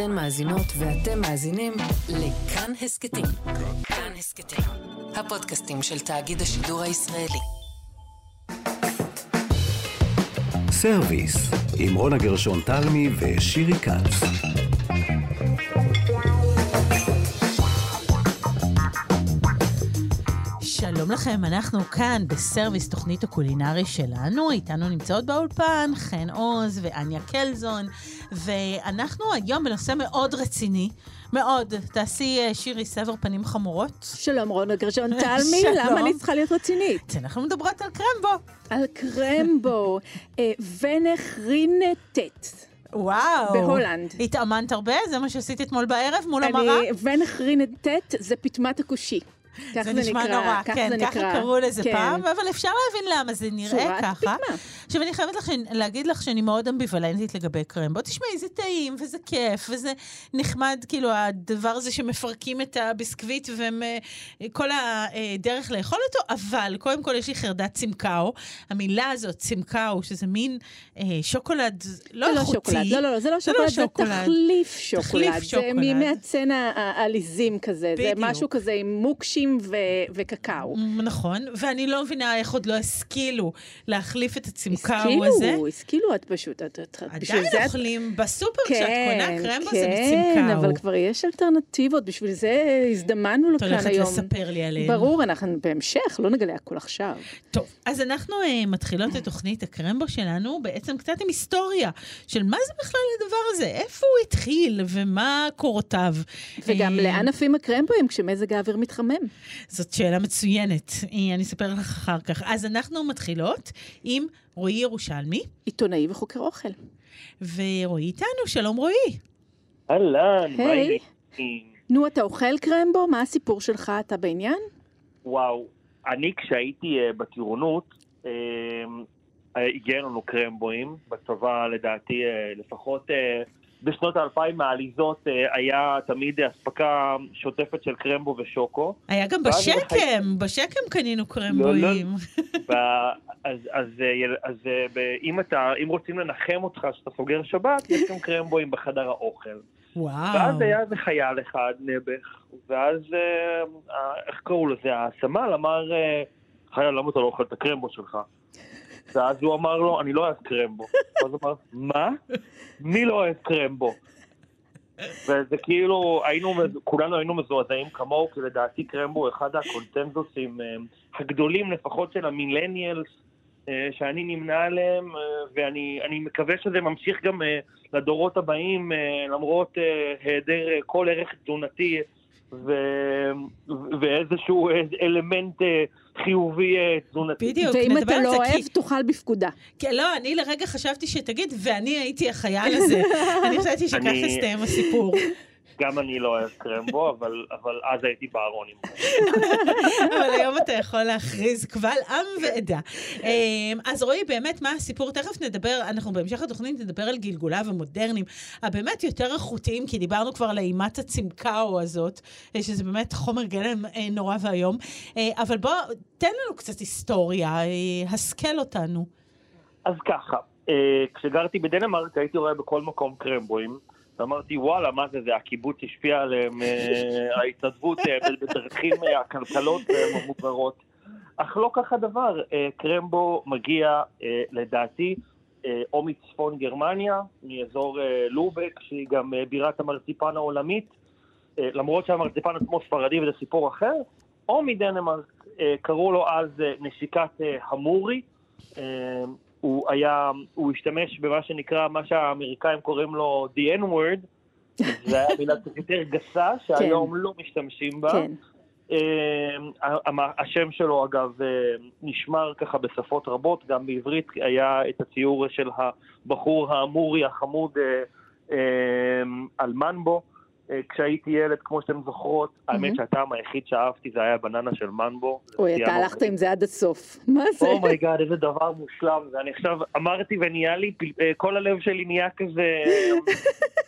אתן מאזינות ואתם מאזינים לכאן הסכתים. כאן הסכתים, הפודקאסטים של תאגיד השידור הישראלי. סרוויס, עם רונה גרשון תלמי ושירי כץ. שלום לכם, אנחנו כאן בסרוויס תוכנית הקולינרי שלנו. איתנו נמצאות באולפן חן עוז ואניה קלזון, ואנחנו היום בנושא מאוד רציני. מאוד. תעשי, אה, שירי, סבר פנים חמורות. שלום, רונה גרשון תלמי. למה אני צריכה להיות רצינית? אנחנו מדברות על קרמבו. על קרמבו, אה, ונחרינטט. וואו. בהולנד. התאמנת הרבה? זה מה שעשית אתמול בערב מול המראה? ונחרינטט זה פטמת הכושי. כך זה זה נשמע נקרא, נורא, כך כן, זה ככה נקרא. קראו לזה כן. פעם, אבל אפשר להבין למה זה נראה ככה. עכשיו, אני חייבת לך, להגיד לך שאני מאוד אמביוולנטית לגבי קרמבו. תשמעי, זה טעים, וזה כיף, וזה נחמד, כאילו, הדבר הזה שמפרקים את הביסקוויט וכל הדרך לאכול אותו, אבל קודם כל יש לי חרדת צמקאו. המילה הזאת, צמקאו, שזה מין אה, שוקולד לא זה לא איכותי. שוקולד, לא, לא, לא, זה לא זה שוקולד, לא זה שוקולד. תחליף שוקולד. תחליף זה שוקולד. מימי הצנע העליזים כזה, זה בדיוק. משהו כזה עם מוקשים ו- וקקאו. נכון, ואני לא מבינה איך עוד לא השכילו להחליף את הצמקאו הזה. השכילו, השכילו, את פשוט, את, את, בשביל עדיין זה את אוכלים בסופר כשאת קונה קרמבו זה כן, בצמקאו. אבל כבר יש אלטרנטיבות, בשביל זה הזדמנו את לכאן הולכת היום. לספר לי עליהן. ברור, אנחנו בהמשך, לא נגלה הכל עכשיו. טוב, אז אנחנו uh, מתחילות את תוכנית הקרמבו שלנו בעצם קצת עם היסטוריה של מה זה בכלל הדבר הזה, איפה הוא התחיל ומה קורותיו. וגם אה, לאן עפים הקרמבואים כשמזג האוויר מתחמם? זאת שאלה מצוינת, אה, אני אספר לך אחר כך. אז אנחנו מתחילות עם רועי ירושלמי, עיתונאי וחוקר אוכל. ורועי איתנו, שלום רועי. אהלן, מה היי. העניינים? נו, אתה אוכל קרמבו? מה הסיפור שלך? אתה בעניין? וואו, אני כשהייתי אה, בטירונות, אה, הגיע לנו קרמבואים, בצבא לדעתי לפחות בשנות האלפיים מהעליזות אה, היה תמיד אספקה שוטפת של קרמבו ושוקו. היה גם בשקם, בשקם קנינו קרמבואים. ו- אז, אז, אה, יל- אז אה, אם, אתה, אם רוצים לנחם אותך שאתה סוגר שבת, יש גם קרמבואים בחדר האוכל. וואו. ואז היה איזה חייל אחד, נעבך, ואז, איך קראו לזה, הסמל אמר, חייל, למה אתה לא אוכל את הקרמבו שלך? ואז הוא אמר לו, אני לא אוהב קרמבו. ואז הוא אמר, מה? מי לא אוהב קרמבו? וזה כאילו, היינו, כולנו היינו מזועזעים כמוהו, כי לדעתי קרמבו הוא אחד הקונצנזוסים אה, הגדולים לפחות של המילניאלס, אה, שאני נמנה עליהם, אה, ואני אני מקווה שזה ממשיך גם לדורות הבאים, למרות היעדר כל ערך תזונתי. ואיזשהו אלמנט חיובי אה, תזונתי. בדיוק, ואם אתה לא אוהב, כי- תאכל בפקודה. כן, לא, אני לרגע חשבתי שתגיד, ואני הייתי החייל הזה. אני חשבתי שככה הסתיים הסיפור. גם אני לא אוהב קרמבו, אבל, אבל אז הייתי בארון עם אבל היום אתה יכול להכריז קבל עם ועדה. אמ, אז רועי, באמת, מה הסיפור? תכף נדבר, אנחנו בהמשך התוכנית נדבר על גלגוליו המודרניים, הבאמת יותר איכותיים, כי דיברנו כבר על אימת הצמקאו הזאת, אה, שזה באמת חומר גלם אה, נורא ואיום. אה, אבל בוא, תן לנו קצת היסטוריה, השכל אותנו. אז ככה, כשגרתי בדנמרק הייתי רואה בכל מקום קרמבואים, ואמרתי וואלה, מה זה, זה הקיבוץ השפיע עליהם, אה, ההתנדבות אה, בדרכים אה, עקלקלות ומבוגרות. אך לא כך הדבר, אה, קרמבו מגיע אה, לדעתי אה, או מצפון גרמניה, מאזור אה, לובק, שהיא גם אה, בירת המרציפן העולמית, אה, למרות שהמרציפן עצמו ספרדי וזה סיפור אחר, או מדנמרק, אה, קראו לו אז אה, נשיקת אה, המורי. הוא היה, הוא השתמש במה שנקרא, מה שהאמריקאים קוראים לו the n-word, זה היה מילה קצת יותר גסה, שהיום לא משתמשים בה. כן. המ- השם שלו אגב אה, נשמר ככה בשפות רבות, גם בעברית היה את הציור של הבחור האמורי החמוד אה, אה, על מנבו. אה, כשהייתי ילד, כמו שאתם זוכרות, האמת שהטעם היחיד שאהבתי זה היה בננה של מנבו. זה אוי, אתה. הלכת עם זה עד הסוף. מה זה? oh my god, איזה דבר מושלם. ואני עכשיו אמרתי ונהיה לי, אה, כל הלב שלי נהיה כזה...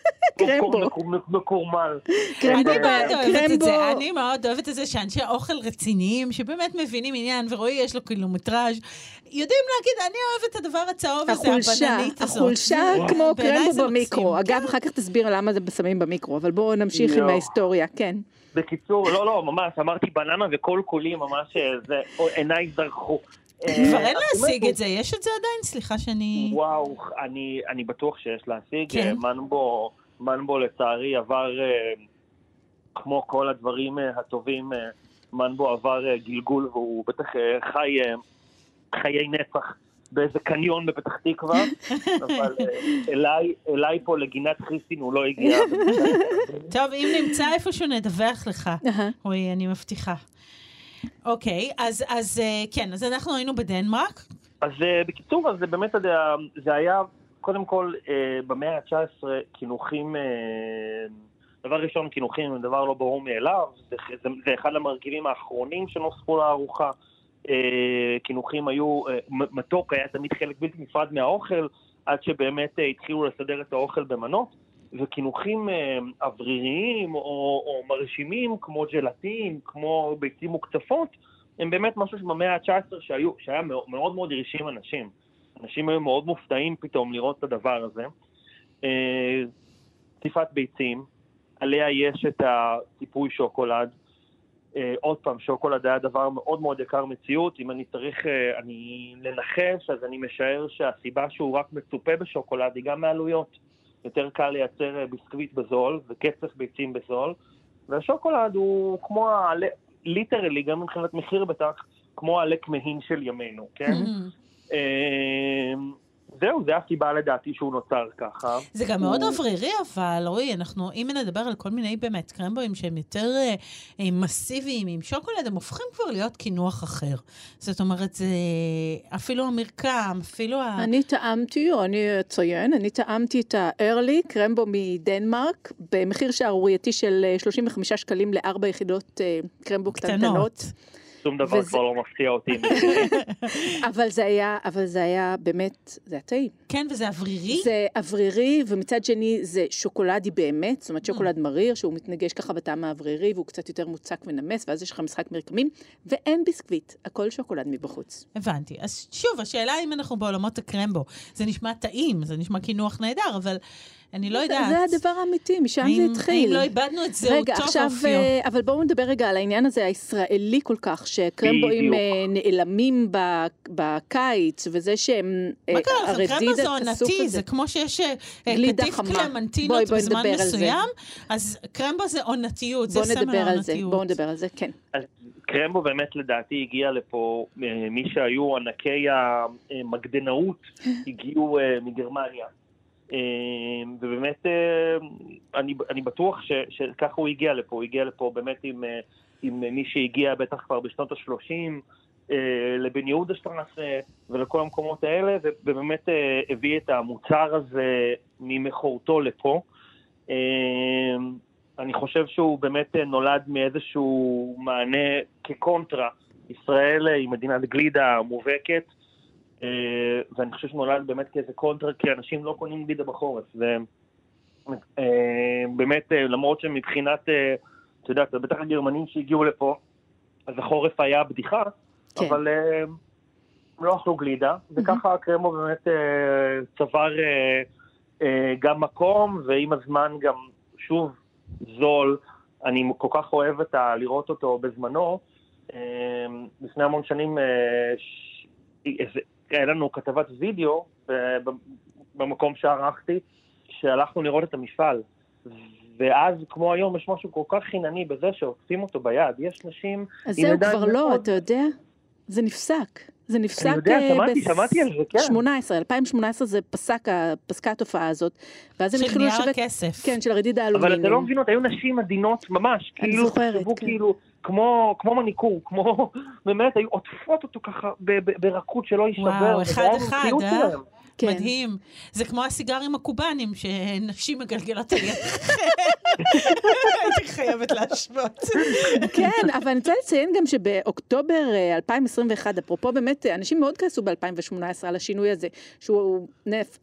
קרמבו. מקורמל. קרמבו, אני מאוד אוהבת את. זה, אני מאוד אוהבת את זה שאנשי אוכל רציניים, שבאמת מבינים עניין, ורועי יש לו קילומטראז', יודעים להגיד, אני אוהבת את הדבר הצהוב הזה, הבננית הזאת. החולשה כמו קרמבו במיקרו. מקסים. אגב, אחר כך תסביר למה זה שמים במיקרו, אבל בואו נמשיך עם יואו. ההיסטוריה, כן. בקיצור, לא, לא, ממש, אמרתי בננה וכל קולי ממש, אה, זה, עיניי זרחו. כבר אה, אין להשיג את זה, יש את זה עדיין? סליחה שאני... וואו, אני, אני בטוח שיש להשיג. כן. מנבו, מנבו לצערי עבר, אה, כמו כל הדברים אה, הטובים, אה, מנבו עבר גלגול והוא בטח חי חיי נצח באיזה קניון בפתח תקווה, אבל אליי, אליי פה לגינת חיסין הוא לא הגיע. טוב, אם נמצא איפשהו נדווח לך. רועי, אני מבטיחה. אוקיי, אז, אז כן, אז אנחנו היינו בדנמרק. אז בקיצור, אז זה באמת, זה היה, קודם כל, אה, במאה ה-19, קינוחים, אה, דבר ראשון, קינוחים הם דבר לא ברור מאליו, זה, זה, זה אחד המרכיבים האחרונים שנוספו לארוחה. אה, קינוחים היו, מתוק היה תמיד חלק בלתי נפרד מהאוכל, עד שבאמת התחילו לסדר את האוכל במנות. וקינוחים אווריריים או, או מרשימים, כמו ג'לטין, כמו ביצים מוקצפות, הם באמת משהו שבמאה ה-19 שהיו, שהיה מאוד מאוד הרשים אנשים. אנשים היו מאוד מופתעים פתאום לראות את הדבר הזה. אה, קציפת ביצים, עליה יש את הציפוי שוקולד. אה, עוד פעם, שוקולד היה דבר מאוד מאוד יקר מציאות. אם אני צריך אה, אני לנחש, אז אני משער שהסיבה שהוא רק מצופה בשוקולד היא גם מעלויות. יותר קל לייצר ביסקוויט בזול וקצף ביצים בזול, והשוקולד הוא כמו העלה, literally, גם מבחינת מחיר בטח, כמו העלה כמהין של ימינו, כן? אה, זהו, זה הסיבה לדעתי שהוא נוצר ככה. זה גם מאוד הוא- אוורירי, אבל רועי, אנחנו, אם נדבר על כל מיני באמת קרמבואים שהם יותר אה, אה, מסיביים עם שוקולד, הם הופכים כבר להיות קינוח אחר. זאת אומרת, זה אפילו המרקם, אפילו ה... אני טעמתי, או אני אציין, אני טעמתי את הארלי, קרמבו מדנמרק, במחיר שערורייתי של אה, 35 שקלים לארבע יחידות אה, קרמבו קטנטנות. קטנות. שום דבר וזה- כבר לא מפתיע אותי. אבל זה היה, אבל זה היה באמת, זה היה טעים. כן, וזה אוורירי. זה אוורירי, ומצד שני זה שוקולדי באמת, זאת אומרת שוקולד מריר, שהוא מתנגש ככה בטעם האוורירי, והוא קצת יותר מוצק ונמס, ואז יש לך משחק מרקמים, ואין ביסקוויט, הכל שוקולד מבחוץ. הבנתי. אז שוב, השאלה אם אנחנו בעולמות הקרמבו. זה נשמע טעים, זה נשמע קינוח נהדר, אבל אני לא יודעת. זה הדבר האמיתי, משם האם- זה התחיל. האם לא איבדנו את זהותו רגע, עכשיו, ואופיו? אה, אבל בואו נדבר רגע על העניין הזה הישראלי כל כך, שקרמבואים. אה, נעלמים בקיץ, וזה שהם... מה אה, קרה לך? קרמבו זה הסוף עונתי. זה כמו שיש אה, קטיף. קלמנטינות בזמן זה. מסוים, אז קרמבו זה עונתיות, זה בואו סמל נדבר על זה, העונתיות. בואו נדבר על זה, כן. אז קרמבו באמת לדעתי הגיע לפה, אה, מי שהיו ענקי המקדנאות הגיעו אה, מגרמניה. ובאמת, אני, אני בטוח ש, שככה הוא הגיע לפה, הוא הגיע לפה באמת עם, עם מי שהגיע בטח כבר בשנות ה-30, לבן יהודה שטרסה ולכל המקומות האלה, ובאמת אה, הביא את המוצר הזה ממכורתו לפה. אה, אני חושב שהוא באמת אה, נולד מאיזשהו מענה כקונטרה. ישראל אה, היא מדינת גלידה מובהקת, אה, ואני חושב שנולד באמת כאיזה קונטרה, כי אנשים לא קונים גלידה בחורף. ובאמת, למרות שמבחינת, אה, אתה יודע, בטח הגרמנים שהגיעו לפה, אז החורף היה בדיחה, כן. אבל אה, הם לא אכלו גלידה, וככה הקרמו באמת אה, צבר אה, גם מקום, ועם הזמן גם, שוב, זול. אני כל כך אוהב את ה, לראות אותו בזמנו. לפני המון שנים היה לנו כתבת וידאו במקום שערכתי, שהלכנו לראות את המפעל. ואז, כמו היום, יש משהו כל כך חינני בזה שעוטפים אותו ביד. יש נשים... אז זהו, כבר לא, אתה יודע? זה נפסק. זה נפסק... אני יודע, אה, שמעתי, בס- שמעתי על זה, כן. 18, 2018 זה פסק, פסקה התופעה הזאת. ואז הם של התחילו נייר לשווק... הכסף. כן, של הרדיד אבל האלומיניום. אתם לא מבינות, היו נשים עדינות ממש. אני כאילו, זוכרת, תחשבו כן. כאילו, כמו, כמו מניקור, כמו, באמת, היו עוטפות אותו ככה ב- ב- ברכות שלא יישבר. וואו, אחד אחד, אה? כן. מדהים. זה כמו הסיגרים הקובאנים שנשים מגלגלות על ידכם. הייתי חייבת להשוות. כן, אבל אני רוצה לציין גם שבאוקטובר אה, 2021, אפרופו באמת, אה, אנשים מאוד כעסו ב-2018 על השינוי הזה, שהוא,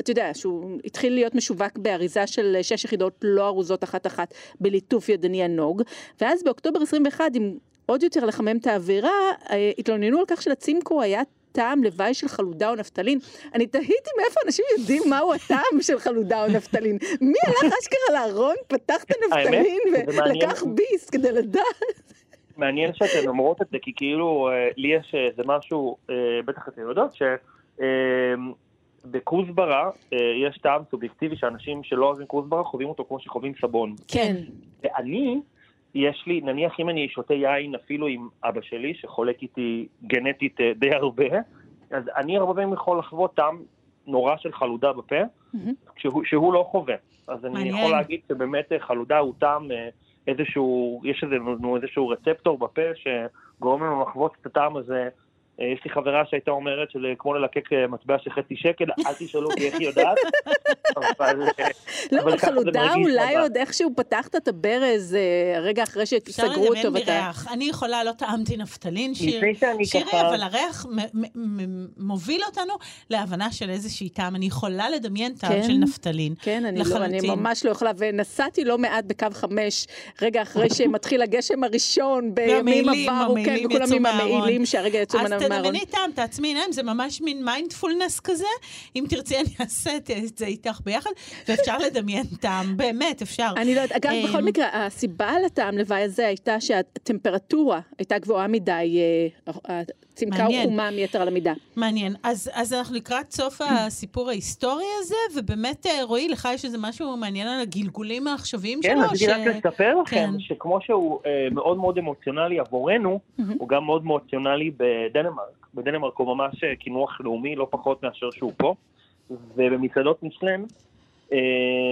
אתה יודע, שהוא התחיל להיות משווק באריזה של אה, שש יחידות לא ארוזות אחת-אחת בליטוף ידני הנוג, ואז באוקטובר 21, עם עוד יותר לחמם את האווירה, אה, התלוננו על כך שלצימקו היה... טעם לוואי של חלודה או נפטלין. אני תהיתי מאיפה אנשים יודעים מהו הטעם של חלודה או נפטלין. מי הלך אשכרה לארון, פתח את הנפטלין. ולקח ביס כדי לדעת? מעניין שאתן אומרות את זה, כי כאילו, אה, לי יש איזה משהו, אה, בטח אתן יודעות, שבכוסברה יש טעם סובייקטיבי שאנשים שלא אוהבים כוסברה חווים אותו כמו שחווים סבון. כן. ואני, יש לי, נניח אם אני שותה יין אפילו עם אבא שלי, שחולק איתי גנטית אה, די הרבה, אז אני הרבה פעמים יכול לחוות טעם נורא של חלודה בפה, מהמם. שהוא, שהוא לא חווה. אז אני מעניין. יכול להגיד שבאמת אה, חלודה הוא טעם אה, איזשהו, יש איזה, נו, איזשהו רצפטור בפה שגורם לנו לחוות את הטעם הזה. אה, יש לי חברה שהייתה אומרת שזה כמו ללקק אה, מטבע של חצי שקל, אל תשאלו אותי איך היא יודעת, אבל... אה, לא, אבל חלודה אולי. עוד איכשהו פתחת את הברז אה, רגע אחרי אפשר שסגרו אותו. לדמיין ואתה- מריח. אני יכולה, לא טעמתי נפטלין, שירי, אבל הריח מוביל אותנו להבנה של איזושהי טעם. אני יכולה לדמיין טעם כן? של נפטלין. כן, אני, לא. ממש לא יכולה, ונסעתי לא מעט בקו חמש, רגע אחרי שמתחיל הגשם הראשון בימים עברו, כן, וכולם עם. המעילים שהרגע יצאו אז מהארון. תדמייני טעם, תעצמי עיניים, זה ממש מין מיינדפולנס כזה. אם תרצי, אני אעשה את זה איתך ביחד, ואפשר לדמיין טעם, באמת, אפשר. אני לא יודעת, אגב, אמ, בכל מקרה, הסיבה לטעם לוואי הזה הייתה שהטמפרטורה הייתה גבוהה מדי, מעניין. הוחומה מיתר על המידה. מעניין. אז, אז אנחנו לקראת סוף הסיפור ההיסטורי הזה, ובאמת, אה, רועי, לך יש איזה משהו מעניין על הגלגולים העכשוויים כן, שלו? רציתי רק לספר לכם כן. שכמו שהוא אה, מאוד מאוד אמוציונלי עבורנו, מהמם. הוא גם מאוד אמוציונלי בדנמרק. בדנמרק הוא ממש אה, קינוח לאומי, לא פחות מאשר שהוא פה. ובמסעדות משלן, אה,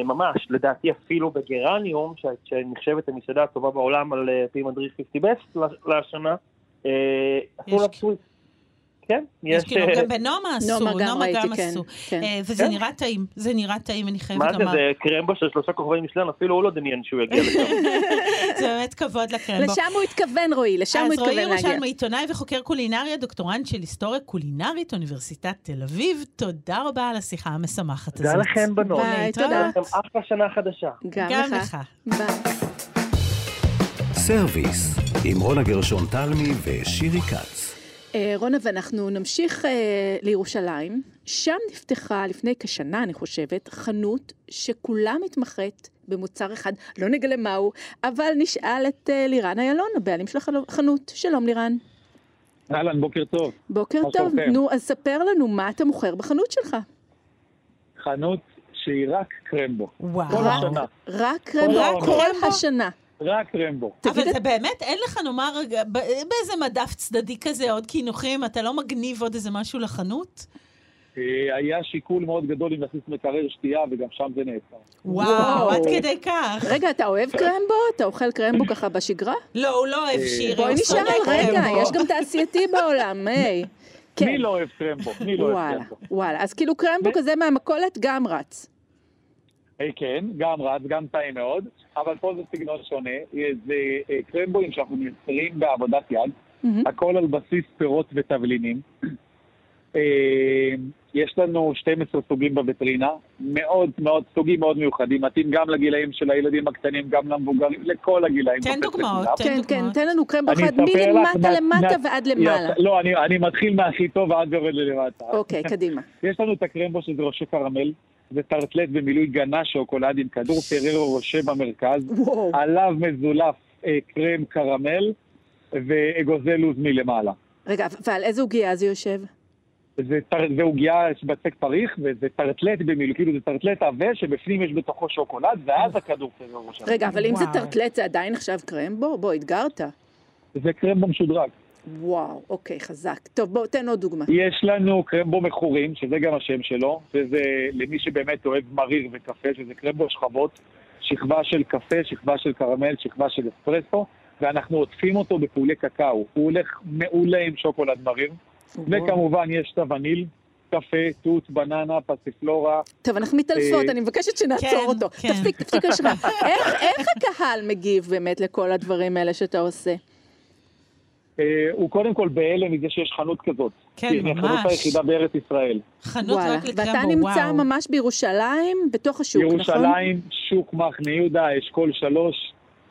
ממש, לדעתי אפילו בגרניום, ש- שנחשבת המסעדה הטובה בעולם על אה, פי מדריך 50 Best לשנה, עשו יש- לה טוויסט. כן, יש כאילו, אה, גם בנומה עשו, נומה גם ראיתי, כן, עשו. כן. אה, וזה כן. נראה טעים, זה נראה טעים, אני חייבת מה זה, לומר. זה קרמבו של שלושה כוכבי משלן, אפילו הוא לא דמיין שהוא יגיע לשם. זה באמת כבוד לקרמבו. לשם הוא התכוון, רועי, לשם הוא אז רועי התכוון להגיע. ירושלמי, עיתונאי וחוקר קולינריה, דוקטורנט של היסטוריה קולינרית, אוניברסיטת תל אביב, תודה רבה על השיחה המשמחת הזאת. תודה לכם, בנות. ביי. תודה. לכם אחלה שנה חדשה. גם גם לך. לך. ביי. סרוויס, עם רונה גרשון תלמי ושירי כץ. אה, רונה, ואנחנו נמשיך אה, לירושלים. שם נפתחה לפני כשנה, אני חושבת, חנות שכולה מתמחת במוצר אחד, לא נגלה מהו, אבל נשאל את אה, לירן איילון, הבעלים של החנות. שלום לירן. אהלן, בוקר טוב. בוקר טוב. נו, אז ספר לנו מה אתה מוכר בחנות שלך. חנות שהיא רק קרמבו. וואו. כל השנה. רק קרמבו, רק כל? השנה. רק קרמבו. אבל תגיד, זה באמת, אין לך, נאמר, ב- באיזה מדף צדדי כזה עוד קינוחים, אתה לא מגניב עוד איזה משהו לחנות? אה, היה שיקול מאוד גדול אם להכניס מקרר שתייה, וגם שם זה נעצר. וואו, עד כדי כך. רגע, אתה אוהב קרמבו? אתה אוכל קרמבו ככה בשגרה? לא, הוא לא אוהב שירי, בואי הוא נשאל, רגע. יש גם תעשייתי בעולם, היי. כן. מי לא אוהב קרמבו? מי לא אוהב קרמבו? וואלה. אז כאילו קרמבו כזה מהמכולת גם רץ. אה, כן, גם רץ, גם טעים מאוד, אבל פה זה סגנון שונה. אה, זה אה, קרמבוים שאנחנו מייצרים בעבודת יד, מהמם. הכל על בסיס פירות ותבלינים. יש לנו 12 סוגים בווטרינה, מאוד מאוד, סוגים מאוד מיוחדים, מתאים גם לגילאים של הילדים הקטנים, גם למבוגרים, לכל הגילאים. תן דוגמאות. תן כן, כן, דוגמאות. תן לנו קרמבו אחד מלמטה למטה ועד למעלה. לא, אני, אני מתחיל מהכי טוב ועד יורד ללמטה. אוקיי, קדימה. יש לנו את הקרמבו שזה ראשי קרמל, זה טרטלט במילוי גנה שוקולד עם כדור פררו ראשה במרכז, וואו. עליו מזולף אה, קרם קרמל ואגוזי לוז מלמעלה. רגע, ועל איזה עוגיה זה יושב? זה, טר- זה עוגיה של בצק פריך, וזה טרטלט במילוי, כאילו זה טרטלט עבה שבפנים יש בתוכו שוקולד, ואז הכדור פררו ראשה. רגע, אבל אם זה. טרטלט זה עדיין נחשב קרמבו? בוא, אתגרת. זה קרמבו משודרג. וואו, אוקיי, חזק. טוב, בוא, תן עוד דוגמה. יש לנו קרמבו מכורים, שזה גם השם שלו, וזה למי שבאמת אוהב מריר וקפה, שזה קרמבו שכבות, שכבה של קפה, שכבה של קרמל, שכבה של אספרסו, ואנחנו עוטפים אותו בפעולי קקאו. הוא הולך מעולה עם שוקולד מריר, וואו. וכמובן יש את הווניל, קפה, תות, בננה, פסיפלורה. טוב, אנחנו מתעלפות, אה, אני מבקשת שנעצור כן, אותו. כן. תפסיק, תפסיק. איך איך הקהל מגיב באמת לכל הדברים האלה שאתה עושה? אה, הוא קודם כל בהלם מזה שיש חנות כזאת. כן, כי היא החנות ממש. היחידה בארץ ישראל. חנות וואלה. רק לקרמבו, ואתה וואו. נמצא ממש בירושלים, בתוך השוק, נכון? ירושלים, שוק מחנה יהודה, אשכול שלוש,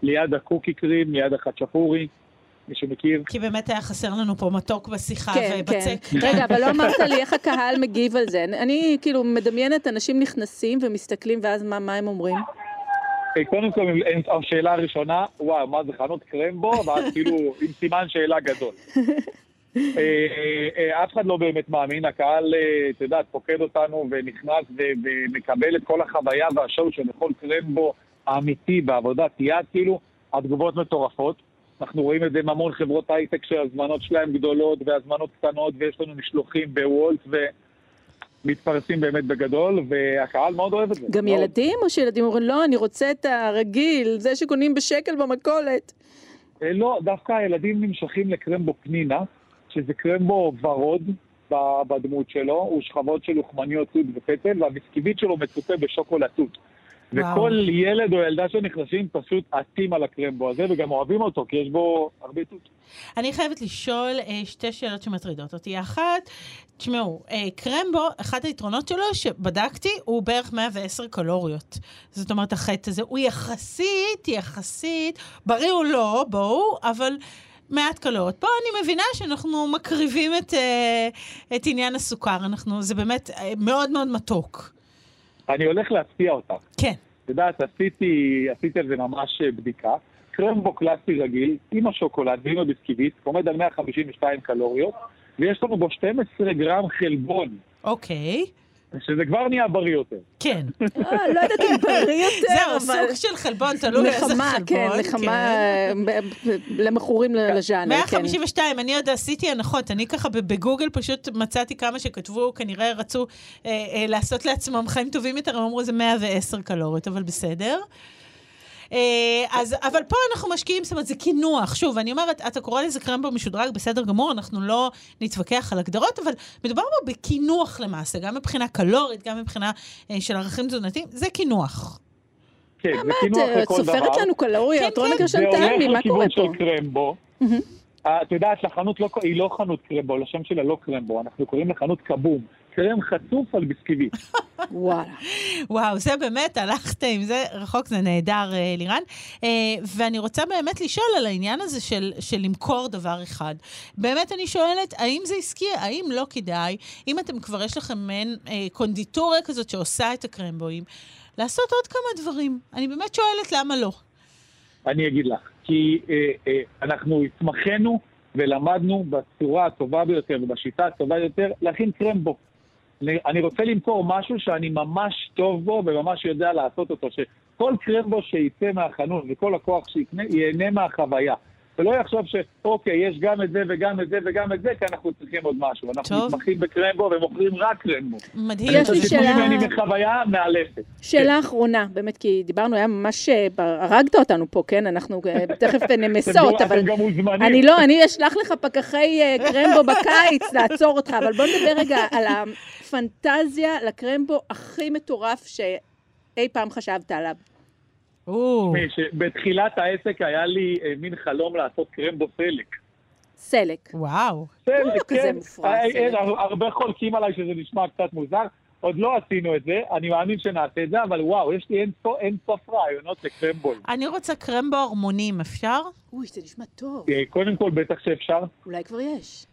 ליד הקוקי קרים, ליד החצ'פורי, מי שמכיר. כי באמת היה חסר לנו פה מתוק בשיחה כן, כן. ובצק. רגע, אבל לא אמרת לי איך הקהל מגיב על זה. אני- אני כאילו מדמיינת אנשים נכנסים ומסתכלים, ואז מה מה הם אומרים? אה, קודם כל, השאלה הראשונה, וואו, מה זה חנות קרמבו? ואז כאילו, עם סימן שאלה גדול. אה, אה, אף אחד לא באמת מאמין, הקהל, אה, את יודעת, פוקד אותנו ונכנס ו- ומקבל את כל החוויה והשואו של לאכול קרמבו האמיתי בעבודת יד, כאילו, התגובות מטורפות. אנחנו רואים את זה עם המון חברות הייטק שההזמנות שלהם גדולות והזמנות קטנות, ויש לנו משלוחים בוולט ומתפרסים באמת בגדול, והקהל מאוד אוהב את זה. גם מאוד. ילדים, או שילדים אומרים, לא, אני רוצה את הרגיל, זה שקונים בשקל במכולת. אה, לא, דווקא הילדים נמשכים לקרמבו פנינה, שזה קרמבו ורוד בדמות שלו, הוא שכבות של לוחמניות תות ופטל, והביסקיבית שלו מצופה בשוקולד תות. וכל ילד או ילדה שנכנסים פשוט עטים על הקרמבו הזה, וגם אוהבים אותו, כי יש בו הרבה תות. אני חייבת לשאול אה, שתי שאלות שמטרידות אותי. אחת, תשמעו, אה, קרמבו, אחד היתרונות שלו, שבדקתי, הוא בערך 110 קלוריות. זאת אומרת, החטא הזה הוא יחסית, יחסית, בריא הוא לא, בואו, אבל... מעט קלוריות. פה אני מבינה שאנחנו מקריבים את, אה, את עניין הסוכר. אנחנו, זה באמת מאוד מאוד מתוק. אני הולך להפתיע אותך. כן. את יודעת, עשיתי, עשיתי על זה ממש אה, בדיקה. קרמבו קלאסי רגיל, עם השוקולד ועם הביסקיבית, עומד על 152 קלוריות, ויש לנו בו 12 גרם חלבון, אוקיי. שזה כבר נהיה בריא יותר. כן. אה, לא יודעת אם בריא יותר, זהו, אבל... סוג של חלבון, תלוי איזה חלבון. נחמה, כן, נחמה ב- למכורים לז'אנר, כן. 152, אני עוד עשיתי הנחות, אני ככה בגוגל פשוט מצאתי כמה שכתבו, כנראה רצו אה, אה, לעשות לעצמם חיים טובים יותר, הם אמרו זה 110 קלוריות, אבל בסדר. אה, אז, אבל פה אנחנו משקיעים, זאת אומרת, זה קינוח. שוב, אני אומרת, אתה קורא לזה קרמבו משודרג, בסדר גמור, אנחנו לא נתווכח על הגדרות, אבל מדובר פה בקינוח למעשה, גם מבחינה קלורית, גם מבחינה אה, של ערכים תזונתיים, זה קינוח. כן, זה מה קינוח את אה, לכל דבר. סופרת לנו קלוריות? כן, רונה כן. זה גרשון תלמי, מה הולך קורה לכיוון פה? של קרמבו. את יודעת, לחנות לא, היא לא חנות קרמבו, לשם שלה לא קרמבו, אנחנו קוראים לחנות קבום. קרם חצוף על ביסקיבית. וואלה. וואו, זה באמת, הלכת עם זה רחוק, זה נהדר, אה, לירן. אה, ואני רוצה באמת לשאול על העניין הזה של, של למכור דבר אחד. באמת אני שואלת, האם זה עסקי? האם לא כדאי, אם אתם כבר יש לכם מעין אה, קונדיטוריה כזאת שעושה את הקרמבואים, לעשות עוד כמה דברים? אני באמת שואלת למה לא. אני אגיד לך, כי אה, אה, אנחנו התמחינו ולמדנו בצורה הטובה ביותר ובשיטה הטובה ביותר להכין קרמבו. אני- רוצה למכור משהו שאני ממש טוב בו וממש יודע לעשות אותו, שכל קרמבו שיצא מהחנות וכל לקוח שיקנה ייהנה מהחוויה. ולא יחשוב שאוקיי, יש גם את זה וגם את זה וגם את זה, כי אנחנו צריכים עוד משהו. אנחנו טוב. מתמחים בקרמבו ומוכרים רק קרמבו. מדהים. יש לי שאלה- תיתנו ממני מחוויה מאלפת. שאלה אחרונה, באמת, כי דיברנו, היה ממש... אה, הרגת אותנו פה, כן? אנחנו אה, תכף נמסות, אבל... אתם גם מוזמנים. אני לא, אני אשלח לך פקחי אה, קרמבו בקיץ לעצור אותך, אבל בוא נדבר רגע על הפנטזיה לקרמבו הכי מטורף שאי פעם חשבת עליו. תשמעי, שבתחילת העסק היה לי אה, מין חלום לעשות קרמבו סלק. סלק. וואו. סלק, כן. אה. אה, הר- הרבה חולקים עליי שזה נשמע קצת מוזר. עוד לא עשינו את זה, אני מאמין שנעשה את זה, אבל וואו, יש לי אין סוף- אין סוף רעיונות לקרמבול. אני רוצה קרמבו הרמונים, אפשר? אוי, זה נשמע טוב. קודם כל, בטח שאפשר. אולי כבר יש.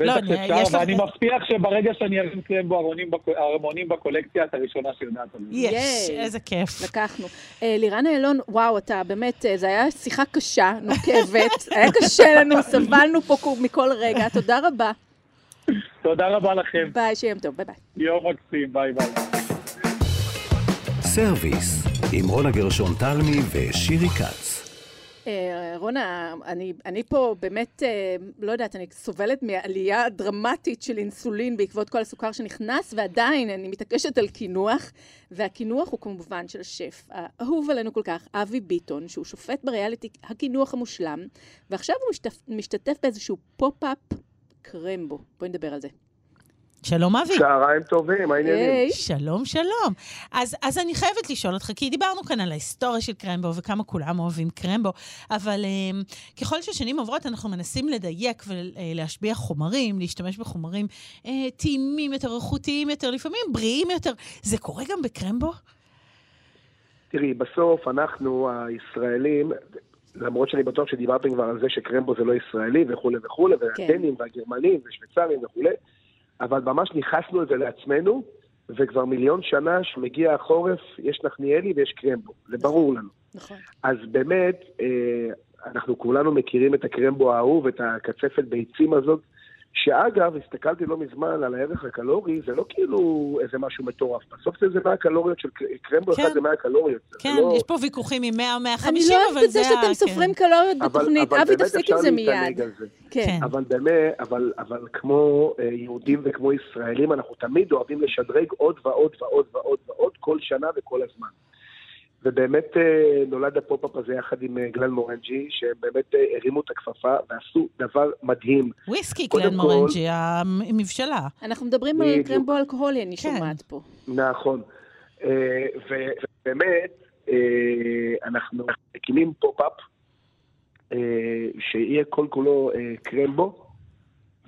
לא, בטח שאפשר, לך- ואני מבטיח שברגע שאני ארים קרמבו הרמונים בקולקציה, את הראשונה שיודעת על זה. יש. איזה כיף. לקחנו. אה, לירן אילון, וואו, אתה באמת, אה, זו הייתה שיחה קשה, נוקבת, היה קשה לנו, סבלנו פה מכל רגע, תודה רבה. תודה רבה לכם. ביי, שיהיה יום טוב, ביי ביי. יום מקסים, ביי ביי. סרוויס, עם רונה גרשון תלמי ושירי כץ. אה, רונה, אני, אני פה באמת, אה, לא יודעת, אני סובלת מעלייה דרמטית של אינסולין בעקבות כל הסוכר שנכנס, ועדיין אני מתעקשת על קינוח, והקינוח הוא כמובן של השף האהוב עלינו כל כך, אבי ביטון, שהוא שופט בריאליטי הקינוח המושלם, ועכשיו הוא משתתף באיזשהו פופ-אפ קרמבו. בואי נדבר על זה. שלום אבי. צהריים טובים, העניינים? שלום, שלום. אז, אז אני חייבת לשאול אותך, כי דיברנו כאן על ההיסטוריה של קרמבו וכמה כולם אוהבים קרמבו, אבל um, ככל ששנים עוברות אנחנו מנסים לדייק ולהשביח חומרים, להשתמש בחומרים uh, טעימים יותר, איכותיים יותר, לפעמים בריאים יותר. זה קורה גם בקרמבו? תראי, בסוף אנחנו, הישראלים, למרות שאני בטוח שדיברתם כבר על זה שקרמבו זה לא ישראלי וכולי וכולי, והדנים והגרמנים ושוויצרים וכולי, אבל ממש ניכסנו את זה לעצמנו, וכבר מיליון שנה שמגיע החורף, יש נחניאלי ויש קרמבו, זה ברור לנו. נכון. אז באמת, אה, אנחנו כולנו מכירים את הקרמבו האהוב, את הקצפת ביצים הזאת, שאגב, הסתכלתי לא מזמן על הערך הקלורי, זה לא כאילו איזה משהו מטורף. בסוף זה איזה 100 קלוריות של קר- קרמבו כן. אחד זה 100 קלוריות. זה כן, לא... יש פה ויכוחים עם 100 או 150, אני לא אבל אוהבת את זה זה שאתם ה- סופרים כן. קלוריות אבל- בתוכנית. אבל אבי, תפסיק עם זה מיד. זה. כן. כן. אבל באמת, אבל, אבל כמו אה, יהודים וכמו ישראלים, אנחנו תמיד אוהבים לשדרג עוד ועוד ועוד ועוד ועוד כל שנה וכל הזמן. ובאמת אה, נולד ה pop-up הזה יחד עם אה, Glenmorangie, שהם באמת אה, הרימו את הכפפה ועשו דבר מדהים. וויסקי כל- מורנג'י, המבשלה. אנחנו מדברים על. קרמבו אלכוהולי, אני כן. שומעת פה. נכון. ובאמת, אנחנו מקימים פופ-אפ שיהיה כל כולו קרמבו,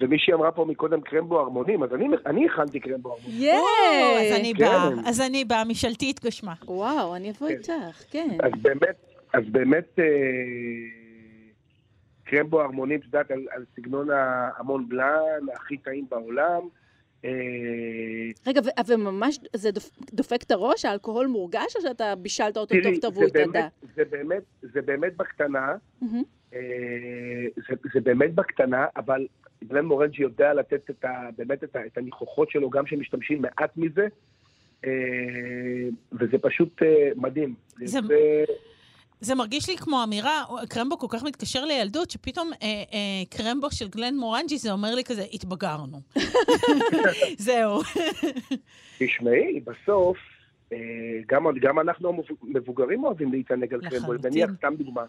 ומישהי אמרה פה מקודם קרמבו הרמונים, אז אני, אני הכנתי קרמבו הרמונים. או, אז! אני כן. באה, אז אני באה, משאלתי התגשמה. וואו, אני אבוא איתך, כן. אז באמת, אז באמת, אה, קרמבו הרמונים, את יודעת, על, על סגנון ההמון בלאן, הכי טעים בעולם. אה, רגע, ו- וממש, זה דופ- דופק את הראש? האלכוהול מורגש, או שאתה בישלת אותו טוב, תראי, טוב זה והוא התאדה? באמת, זה באמת, זה באמת בקטנה. אה, זה, זה באמת בקטנה, אבל גלן מורנג'י יודע לתת את ה, באמת את, ה, את הניחוחות שלו, גם שמשתמשים מעט מזה, אה, וזה פשוט אה, מדהים. זה- זה, זה מרגיש לי כמו אמירה, קרמבו כל כך מתקשר לילדות, שפתאום אה, אה, קרמבו של גלן מורנג'י, זה אומר לי כזה, התבגרנו. זהו. תשמעי, בסוף, אה, גם, גם אנחנו המבוגרים אוהבים להתענג על קרמבו. נניח, סתם דוגמה,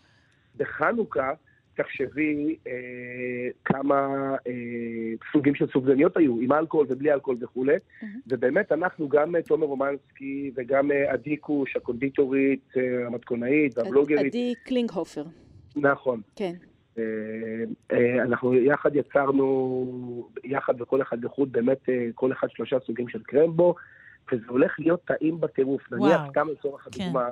בחנוכה, תחשבי אה, כמה אה, סוגים של סופגניות היו, עם אלכוהול ובלי אלכוהול וכולי, ובאמת אנחנו, גם אה, תומר רומנסקי וגם אה, עדי קוש, הקונדיטורית, אה, המתכונאית והבלוגרית, עדי קלינגהופר, נכון. כן. אה, אה, אנחנו יחד יצרנו, יחד וכל אחד לחוד, באמת אה, כל אחד שלושה סוגים של קרמבו, וזה הולך להיות טעים בטירוף. נניח. סתם לצורך כן. הדוגמה, אה,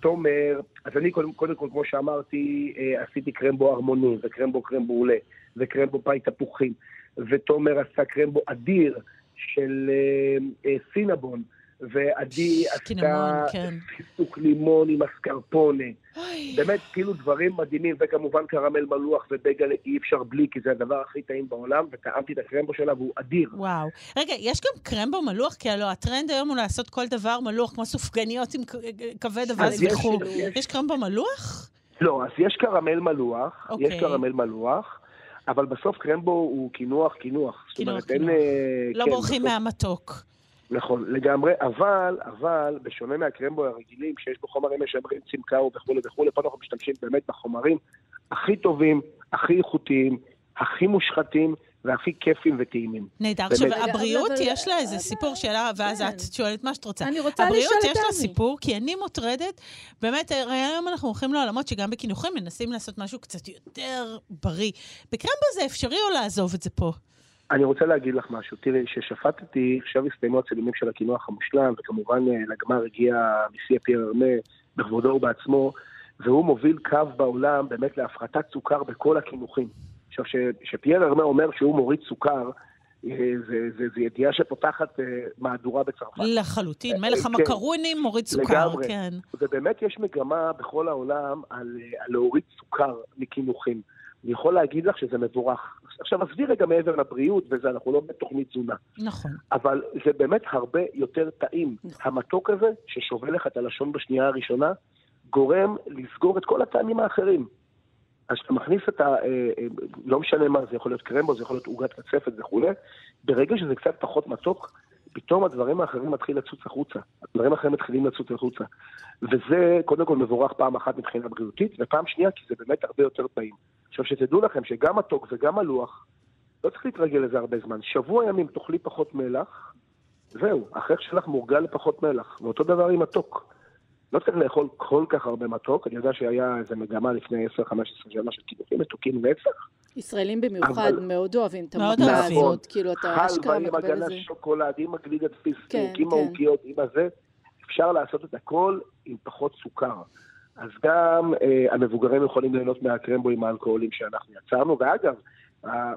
תומר, אז אני קודם, קודם כל, כמו שאמרתי, אה, עשיתי קרמבו הרמוני, וקרמבו קרמבו עולה, וקרמבו פאי תפוחים, ותומר עשה קרמבו אדיר של אה, אה, סינבון, ועדי עשתה כן. פיסוק לימון עם אסקרפונה. באמת, כאילו דברים מדהימים, וכמובן קרמל מלוח ובגל אי אפשר בלי, כי זה הדבר הכי טעים בעולם, וטעמתי את הקרמבו שלה והוא אדיר. וואו. רגע, יש גם קרמבו מלוח? כי הלוא הטרנד היום הוא לעשות כל דבר מלוח, כמו סופגניות עם כ- כבד אבז וכו'. יש- קרמבו מלוח? לא, אז יש קרמל מלוח, אוקיי. יש קרמל מלוח, אבל בסוף קרמבו הוא קינוח, קינוח. קינוח, קינוח. אה, לא כן, בורחים מהמתוק. נכון, לגמרי, אבל, אבל, בשונה מהקרמבו הרגילים, שיש בו חומרים משמרים, צמקאו וכולי וכולי, פה אנחנו משתמשים באמת בחומרים הכי טובים, הכי איכותיים, הכי מושחתים והכי כיפים וטעימים. נהדר. עכשיו, הבריאות, יש לה איזה סיפור שאלה, ואז כן. את שואלת מה שאת רוצה. אני רוצה הבריאות לשאול יש את לה אבי. סיפור, כי אני מוטרדת, באמת, הרי היום אנחנו הולכים לעולמות שגם בקינוחים מנסים לעשות משהו קצת יותר בריא. בקרמבו זה אפשרי או לעזוב את זה פה? אני רוצה להגיד לך משהו. תראי, כששפטתי, עכשיו הסתיימו הצילומים של הקינוח המושלם, וכמובן אה, לגמר הגיע נשיא פייר ארמה בכבודו ובעצמו, והוא מוביל קו בעולם באמת להפחתת סוכר בכל הקינוחים. עכשיו, כשפייר ארמה אומר שהוא מוריד סוכר, אה, זה ידיעה שפותחת אה, מהדורה בצרפת. לחלוטין. מלך כן. המקרונים מוריד סוכר, לגמרי. כן. ובאמת יש מגמה בכל העולם על, על להוריד סוכר מקינוחים. אני יכול להגיד לך שזה מבורך. עכשיו, עזבי רגע מעבר לבריאות, וזה, אנחנו לא בתוכנית תזונה. נכון. אבל זה באמת הרבה יותר טעים. המתוק הזה, ששובה לך את הלשון בשנייה הראשונה, גורם לסגור את כל הטעמים האחרים. אז כשאתה מכניס את ה... אה, אה, לא משנה מה, זה יכול להיות קרמבו, זה יכול להיות עוגת קצפת וכולי, ברגע שזה קצת פחות מתוק, פתאום הדברים האחרים מתחילים לצוץ החוצה. הדברים האחרים מתחילים לצוץ החוצה. וזה קודם כל מבורך פעם אחת מבחינה בריאותית, ופעם שנייה כי זה באמת הרבה יותר טעים. עכשיו שתדעו לכם שגם מתוק וגם הלוח, לא צריך להתרגל לזה הרבה זמן. שבוע ימים תאכלי פחות מלח, זהו, החייך שלך מורגל לפחות מלח. ואותו דבר עם מתוק. לא צריך לאכול כל כך הרבה מתוק, אני יודע שהיה איזו מגמה לפני 10-15 שנה של קידוחים מתוקים נצח. ישראלים במיוחד אבל- מאוד אוהבים את מאוד המכה. הזאת, כאילו אתה חלבה אשכרה עם מקבל הגנה את זה. שוקולד, עם הגלידת פיסטוק, כן, עם כן. העוגיות, עם הזה, אפשר לעשות את הכל עם פחות סוכר. אז גם אה, המבוגרים יכולים ליהנות מהקרמבואים האלכוהולים שאנחנו יצרנו, ואגב, אה,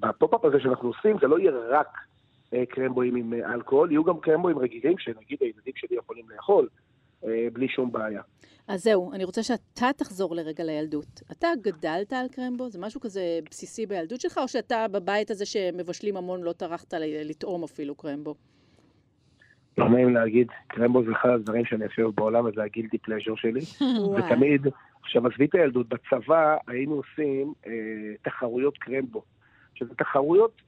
בפופ-אפ הזה שאנחנו עושים, זה לא יהיה רק קרמבואים עם אה, אלכוהול, יהיו גם קרמבואים רגילים, שנגיד הילדים שלי יכולים לאכול, אה, בלי שום בעיה. אז זהו, אני רוצה שאתה תחזור לרגע לילדות. אתה גדלת על קרמבו? זה משהו כזה בסיסי בילדות שלך, או שאתה בבית הזה שמבשלים המון לא טרחת לטעום אפילו קרמבו? לא נעים להגיד, קרמבו זה אחד הדברים שאני הכי אוהב בעולם, וזה הגילטי פלז'ר שלי. ותמיד, עכשיו עזבי את הילדות, בצבא היינו עושים אה, תחרויות קרמבו. שזה תחרויות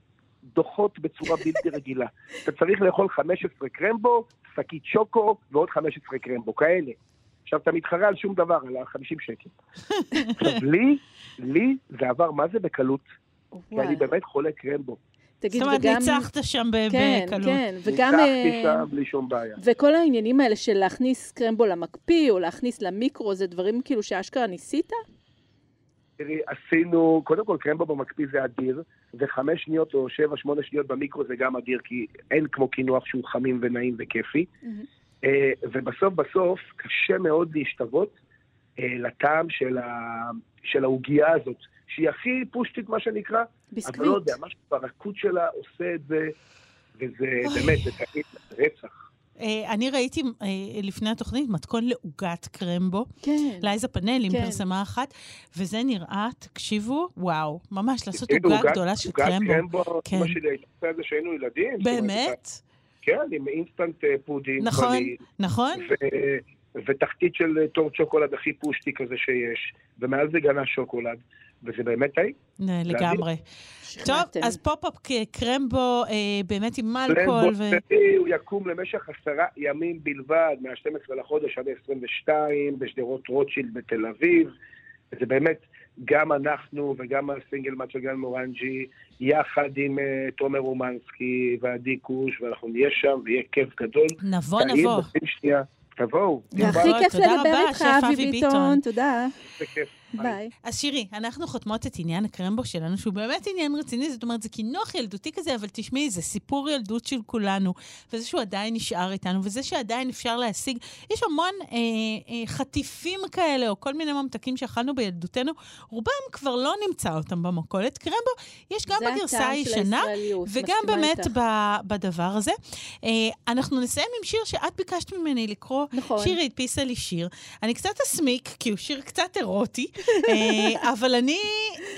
דוחות בצורה בלתי רגילה. אתה צריך לאכול 15 קרמבו, שקית שוקו ועוד 15 קרמבו, כאלה. עכשיו אתה מתחרה על שום דבר, על ה-50 שקל. עכשיו לי, לי זה עבר מה זה בקלות, כי אני באמת חולה קרמבו. תגיד, זאת אומרת, וגם... ניצחת שם כן, בקלות. כן, וגם... ניצחתי אה, שם בלי שום בעיה. וכל העניינים האלה של להכניס קרמבו למקפיא, או להכניס למיקרו, זה דברים כאילו שאשכרה ניסית? תראי, עשינו, קודם כל קרמבו במקפיא זה אדיר, וחמש שניות או שבע, שמונה שניות במיקרו זה גם אדיר, כי אין כמו קינוח שהוא חמים ונעים וכיפי. אה, ובסוף בסוף קשה מאוד להשתוות אה, לטעם של העוגייה הזאת, שהיא הכי פושטית, מה שנקרא, אבל לא ביסקוויט. יודע, משהו ברכות שלה עושה את זה, וזה באמת, זה רצח. אה, אני ראיתי אה, לפני התוכנית מתכון לעוגת קרמבו. כן. לייזה פאנלים כן. פרסמה אחת, וזה נראה, תקשיבו, וואו, ממש לעשות עוגה גדולה של עוגת קרמבו. קרמבו, כן. שלי הייתה את זה כשהיינו ילדים. באמת? כן, עם אינסטנט אה, pudding. נכון, נכון? ותחתית של טורט שוקולד הכי פושטי כזה שיש, ומעל זה גנאש שוקולד, וזה באמת טעים. לגמרי. טוב. אז pop-up קרמבו, אה, באמת עם אלכוהול, ו... בלנדבוטרי, הוא יקום למשך עשרה ימים בלבד, מה-12 לחודש עד ה-22, בשדרות רוטשילד בתל אביב. זה באמת, גם אנחנו וגם ה single malt של Glenmorangie, יחד עם אה, תומר רומנסקי ועדי קוש, ואנחנו נהיה שם ויהיה כיף גדול. נבוא, נבוא. תבואו. הכי כיף לדבר איתך, אבי ביטון. תודה. זה כיף. ביי. אז שירי, אנחנו חותמות את עניין הקרמבו שלנו, שהוא באמת עניין רציני, זאת אומרת, זה קינוח ילדותי כזה, אבל תשמעי, זה סיפור ילדות של כולנו, וזה שהוא עדיין נשאר איתנו, וזה שעדיין אפשר להשיג. יש המון אה, אה, חטיפים כאלה, או כל מיני ממתקים שאכלנו בילדותנו, רובם כבר לא נמצא אותם במכולת. קרמבו, יש גם בגרסה הישנה, וגם באמת איתך. ב, בדבר הזה. אה, אנחנו נסיים עם שיר שאת ביקשת ממני לקרוא. נכון. שירי הדפיסה לי שיר. אני קצת אסמיק, כי הוא שיר קצת אירוטי, אבל אני,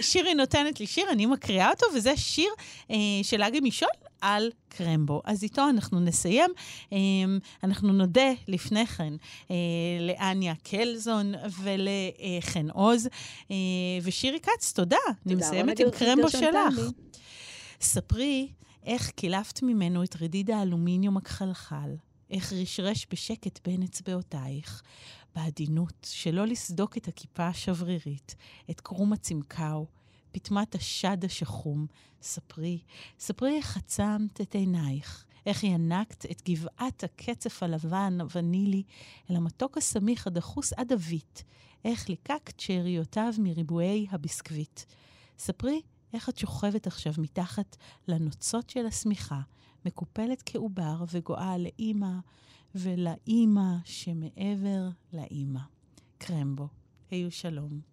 שירי נותנת לי שיר, אני מקריאה אותו, וזה שיר אה, של אגי משול על קרמבו. אז איתו אנחנו נסיים. אה, אנחנו נודה לפני כן אה, לאניה קלזון ולחן עוז, אה, ושירי כץ, תודה. אני מסיימת עם קרמבו שלך. ספרי איך קילפת ממנו את רדיד האלומיניום הכחלחל, איך רשרש בשקט בין אצבעותייך, בעדינות, שלא לסדוק את הכיפה השברירית, את קרום הצמקאו, פטמת השד השחום. ספרי, ספרי איך עצמת את עינייך, איך ינקת את גבעת הקצף הלבן, הוונילי, אל המתוק הסמיך הדחוס עד עבית, איך ליקקת שאריותיו מריבועי הביסקוויט. ספרי איך את שוכבת עכשיו מתחת לנוצות של השמיכה, מקופלת כעובר וגואה לאימא ולאימא שמעבר לאימא. קרמבו, היו שלום.